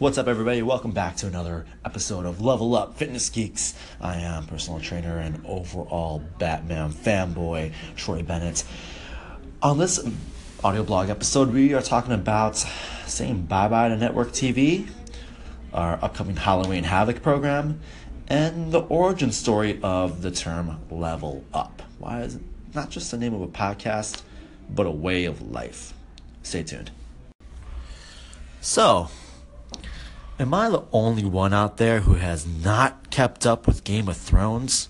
What's up, everybody? Welcome back to another episode of Level Up Fitness Geeks. I am personal trainer and overall Batman fanboy Troy Bennett. On this audio blog episode, we are talking about saying bye bye to network TV, our upcoming Halloween Havoc program, and the origin story of the term level up. Why is it not just the name of a podcast, but a way of life? Stay tuned. So, Am I the only one out there who has not kept up with Game of Thrones?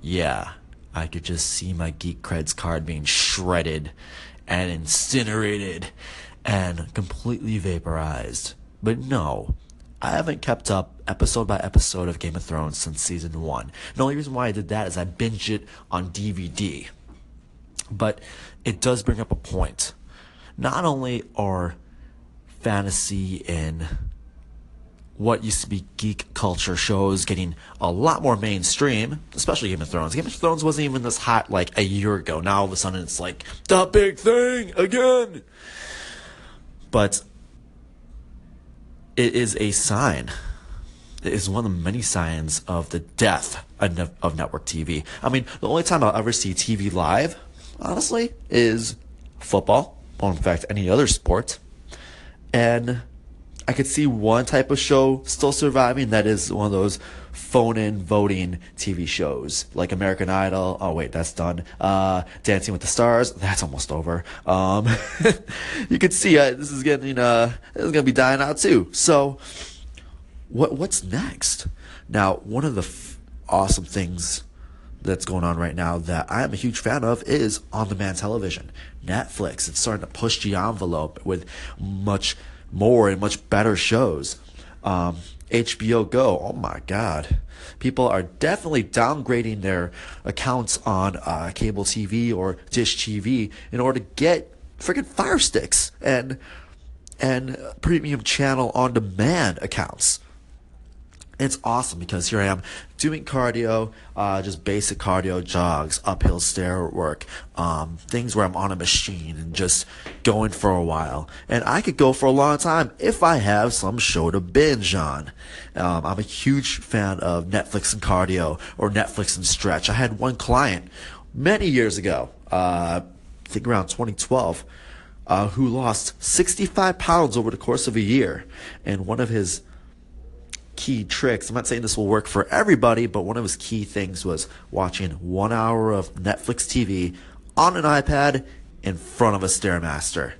Yeah, I could just see my Geek Creds card being shredded and incinerated and completely vaporized. But no, I haven't kept up episode by episode of Game of Thrones since season one. The only reason why I did that is I binged it on DVD. But it does bring up a point. Not only are fantasy and what used to be geek culture shows getting a lot more mainstream, especially Game of Thrones. Game of Thrones wasn't even this hot like a year ago. Now all of a sudden it's like the big thing again. But it is a sign. It is one of the many signs of the death of network TV. I mean, the only time I'll ever see TV live, honestly, is football, or in fact, any other sport. And I could see one type of show still surviving. That is one of those phone in voting TV shows like American Idol. Oh wait, that's done. Uh, Dancing with the Stars. That's almost over. Um, you could see uh, this is getting uh, this is gonna be dying out too. So, what what's next? Now, one of the f- awesome things that's going on right now that I am a huge fan of is on demand television. Netflix. It's starting to push the envelope with much more and much better shows. Um, HBO Go, oh my God. People are definitely downgrading their accounts on uh, cable TV or Dish TV in order to get freaking Fire Sticks and and premium channel on demand accounts it's awesome because here I am doing cardio, uh, just basic cardio jogs, uphill stair work, um, things where I'm on a machine and just going for a while. And I could go for a long time if I have some show to binge on. Um, I'm a huge fan of Netflix and cardio or Netflix and stretch. I had one client many years ago, uh, I think around 2012, uh, who lost 65 pounds over the course of a year. And one of his key tricks. I'm not saying this will work for everybody, but one of his key things was watching one hour of Netflix TV on an iPad in front of a Stairmaster.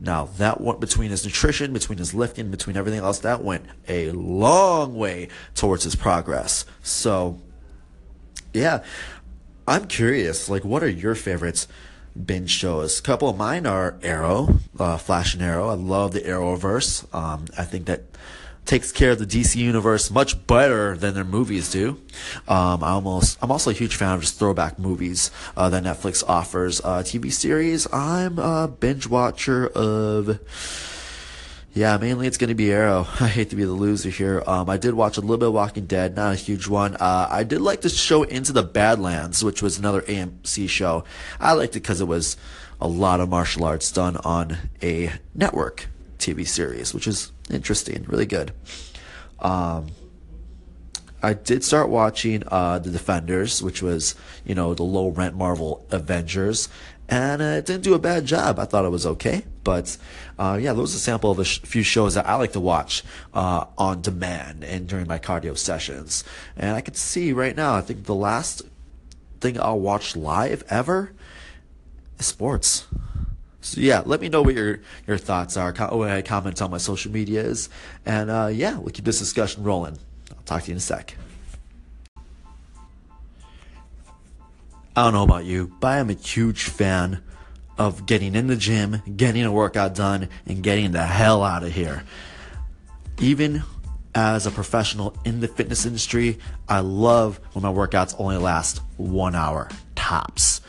Now, that went between his nutrition, between his lifting, between everything else, that went a long way towards his progress. So, yeah, I'm curious, like, what are your favorites? binge shows. A couple of mine are Arrow, uh, Flash and Arrow. I love the Arrowverse. Um, I think that takes care of the DC universe much better than their movies do. Um, I almost, I'm also a huge fan of just throwback movies uh, that Netflix offers. Uh, TV series, I'm a binge watcher of. Yeah, mainly it's going to be Arrow. I hate to be the loser here. Um, I did watch a little bit of Walking Dead, not a huge one. Uh, I did like the show Into the Badlands, which was another AMC show. I liked it because it was a lot of martial arts done on a network TV series, which is interesting, really good. Um, I did start watching uh, The Defenders, which was, you know, the low rent Marvel Avengers, and uh, it didn't do a bad job. I thought it was okay, but uh, yeah, those are a sample of a sh- few shows that I like to watch uh, on demand and during my cardio sessions. And I can see right now, I think the last thing I'll watch live ever is sports. So yeah, let me know what your your thoughts are. Com- comment on my social medias, and uh, yeah, we'll keep this discussion rolling. I'll talk to you in a sec. I don't know about you, but I am a huge fan of getting in the gym, getting a workout done, and getting the hell out of here. Even as a professional in the fitness industry, I love when my workouts only last one hour tops.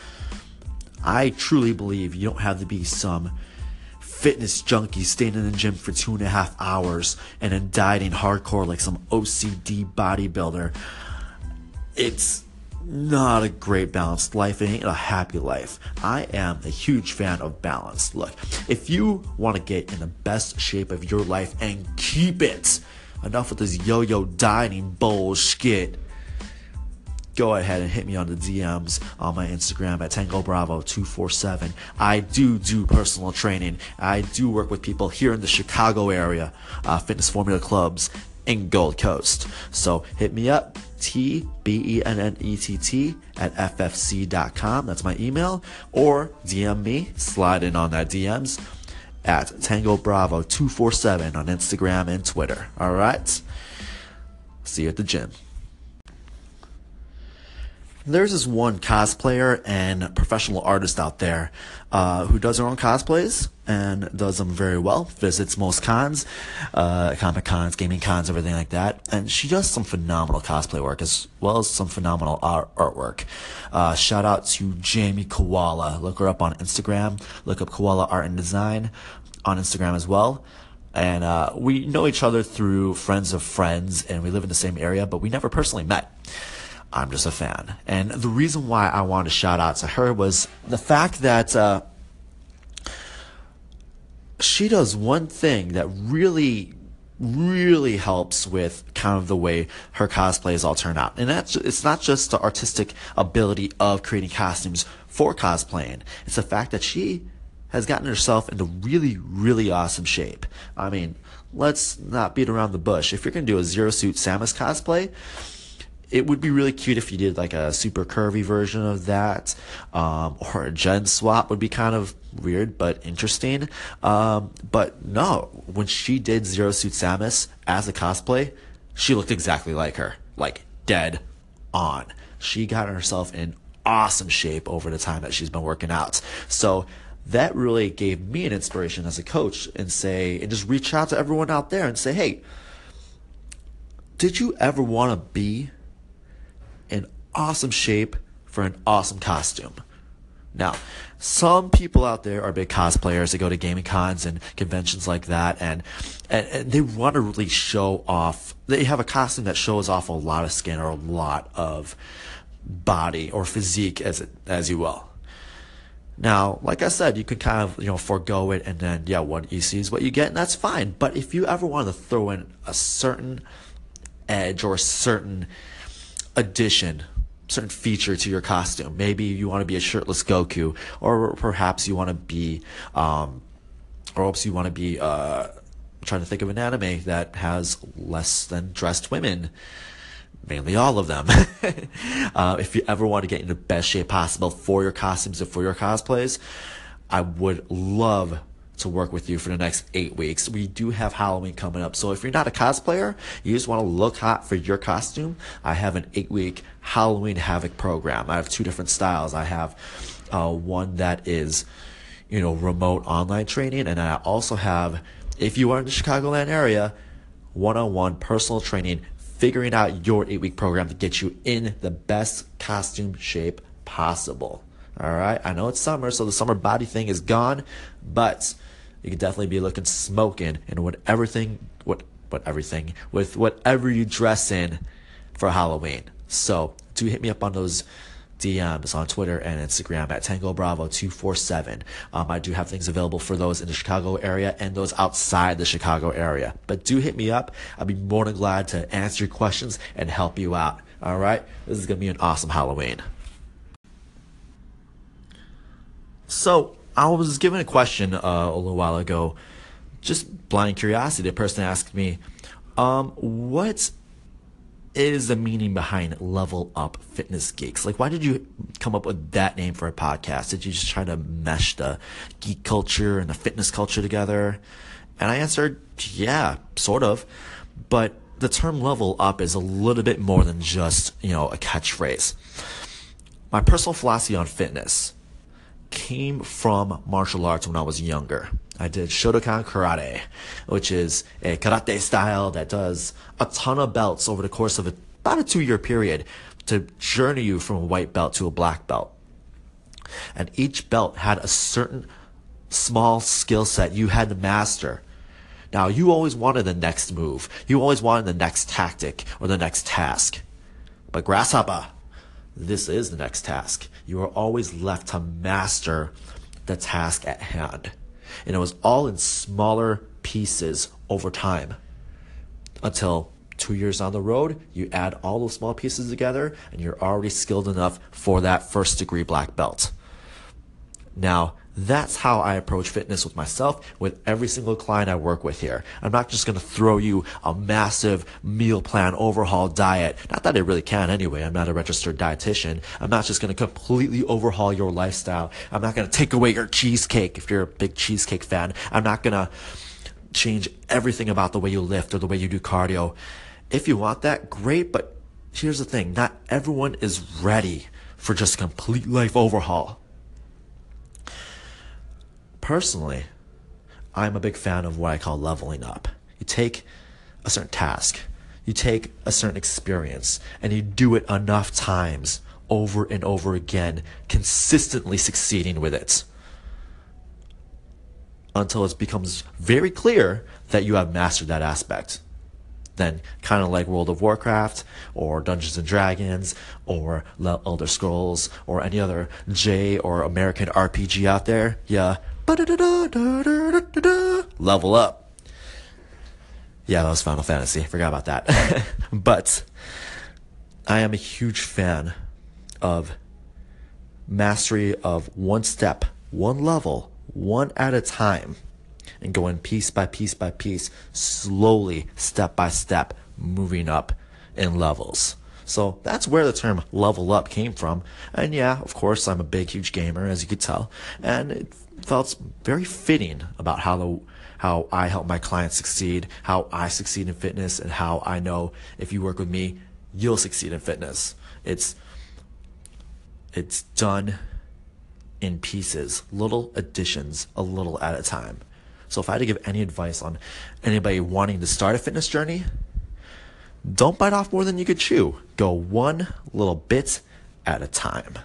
I truly believe you don't have to be some fitness junkie staying in the gym for two and a half hours and then dieting hardcore like some OCD bodybuilder. It's not a great balanced life. It ain't a happy life. I am a huge fan of balance. Look, if you want to get in the best shape of your life and keep it, enough with this yo-yo dieting bullshit. Go ahead and hit me on the DMs on my Instagram at Tango Bravo 247. I do do personal training. I do work with people here in the Chicago area, uh, fitness formula clubs in Gold Coast. So hit me up, T B E N N E T T at FFC.com. That's my email. Or DM me, slide in on that DMs at Tango Bravo 247 on Instagram and Twitter. All right? See you at the gym. There's this one cosplayer and professional artist out there uh, who does her own cosplays and does them very well. Visits most cons, uh, comic cons, gaming cons, everything like that. And she does some phenomenal cosplay work as well as some phenomenal art- artwork. Uh, shout out to Jamie Koala. Look her up on Instagram. Look up Koala Art and Design on Instagram as well. And uh, we know each other through friends of friends, and we live in the same area, but we never personally met. I'm just a fan. And the reason why I wanted to shout out to her was the fact that uh, she does one thing that really, really helps with kind of the way her cosplays all turn out. And that's, it's not just the artistic ability of creating costumes for cosplaying. It's the fact that she has gotten herself into really, really awesome shape. I mean, let's not beat around the bush. If you're going to do a Zero Suit Samus cosplay, it would be really cute if you did like a super curvy version of that, um, or a gen swap would be kind of weird but interesting. Um, but no, when she did Zero Suit Samus as a cosplay, she looked exactly like her, like dead on. She got herself in awesome shape over the time that she's been working out. So that really gave me an inspiration as a coach and say, and just reach out to everyone out there and say, hey, did you ever want to be in awesome shape for an awesome costume. Now, some people out there are big cosplayers. They go to gaming cons and conventions like that, and, and, and they want to really show off. They have a costume that shows off a lot of skin or a lot of body or physique, as it, as you will. Now, like I said, you can kind of you know forego it, and then yeah, what you see is what you get, and that's fine. But if you ever want to throw in a certain edge or a certain addition, certain feature to your costume. Maybe you want to be a shirtless Goku, or perhaps you want to be, um, or perhaps you want to be. Uh, I'm trying to think of an anime that has less than dressed women. Mainly all of them. uh, if you ever want to get in the best shape possible for your costumes and for your cosplays, I would love to work with you for the next eight weeks. We do have Halloween coming up. So if you're not a cosplayer, you just want to look hot for your costume, I have an eight week Halloween Havoc program. I have two different styles. I have uh, one that is, you know, remote online training. And I also have, if you are in the Chicagoland area, one on one personal training, figuring out your eight week program to get you in the best costume shape possible. All right. I know it's summer, so the summer body thing is gone, but you could definitely be looking smoking in whatever thing, what, what everything, with whatever you dress in for Halloween. So do hit me up on those DMs on Twitter and Instagram at Tango Bravo 247. Um, I do have things available for those in the Chicago area and those outside the Chicago area. But do hit me up. I'll be more than glad to answer your questions and help you out. All right? This is going to be an awesome Halloween. So, I was given a question uh, a little while ago, just blind curiosity. The person asked me, um, "What is the meaning behind Level Up Fitness Geeks? Like, why did you come up with that name for a podcast? Did you just try to mesh the geek culture and the fitness culture together?" And I answered, "Yeah, sort of, but." The term level up is a little bit more than just, you know, a catchphrase. My personal philosophy on fitness came from martial arts when I was younger. I did Shotokan Karate, which is a karate style that does a ton of belts over the course of about a two year period to journey you from a white belt to a black belt. And each belt had a certain small skill set you had to master. Now, you always wanted the next move. You always wanted the next tactic or the next task. But Grasshopper, this is the next task. You are always left to master the task at hand. And it was all in smaller pieces over time until two years on the road, you add all those small pieces together and you're already skilled enough for that first degree black belt. Now, that's how I approach fitness with myself, with every single client I work with here. I'm not just going to throw you a massive meal plan overhaul diet. Not that I really can anyway. I'm not a registered dietitian. I'm not just going to completely overhaul your lifestyle. I'm not going to take away your cheesecake if you're a big cheesecake fan. I'm not going to change everything about the way you lift or the way you do cardio. If you want that, great, but here's the thing. Not everyone is ready for just complete life overhaul. Personally, I'm a big fan of what I call leveling up. You take a certain task, you take a certain experience, and you do it enough times over and over again, consistently succeeding with it until it becomes very clear that you have mastered that aspect. Then, kind of like World of Warcraft or Dungeons and Dragons or Elder Scrolls or any other J or American RPG out there, yeah, level up. Yeah, that was Final Fantasy. I Forgot about that. but I am a huge fan of mastery of one step, one level, one at a time, and going piece by piece by piece, slowly, step by step, moving up in levels. So that's where the term level up came from. And yeah, of course, I'm a big, huge gamer, as you could tell. And it felt very fitting about how the how I help my clients succeed, how I succeed in fitness, and how I know if you work with me, you'll succeed in fitness. It's it's done in pieces, little additions, a little at a time. So if I had to give any advice on anybody wanting to start a fitness journey, don't bite off more than you could chew. Go one little bit at a time.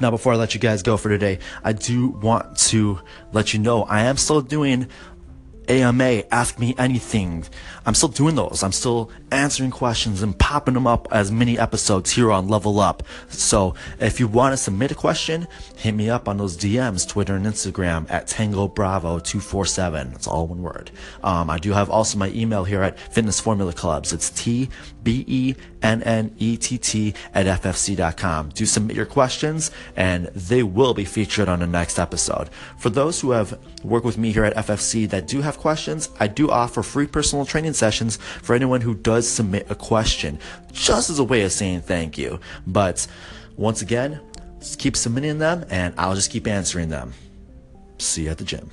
Now, before I let you guys go for today, I do want to let you know I am still doing AMA, Ask Me Anything. I'm still doing those. I'm still answering questions and popping them up as mini episodes here on Level Up. So if you want to submit a question, hit me up on those DMs, Twitter and Instagram at Tango Bravo 247. It's all one word. Um, I do have also my email here at Fitness Formula Clubs. It's T B E N N E T T at FFC.com. Do submit your questions and they will be featured on the next episode. For those who have worked with me here at FFC that do have questions, I do offer free personal training sessions for anyone who does submit a question, just as a way of saying thank you. But once again, keep submitting them and I'll just keep answering them. See you at the gym.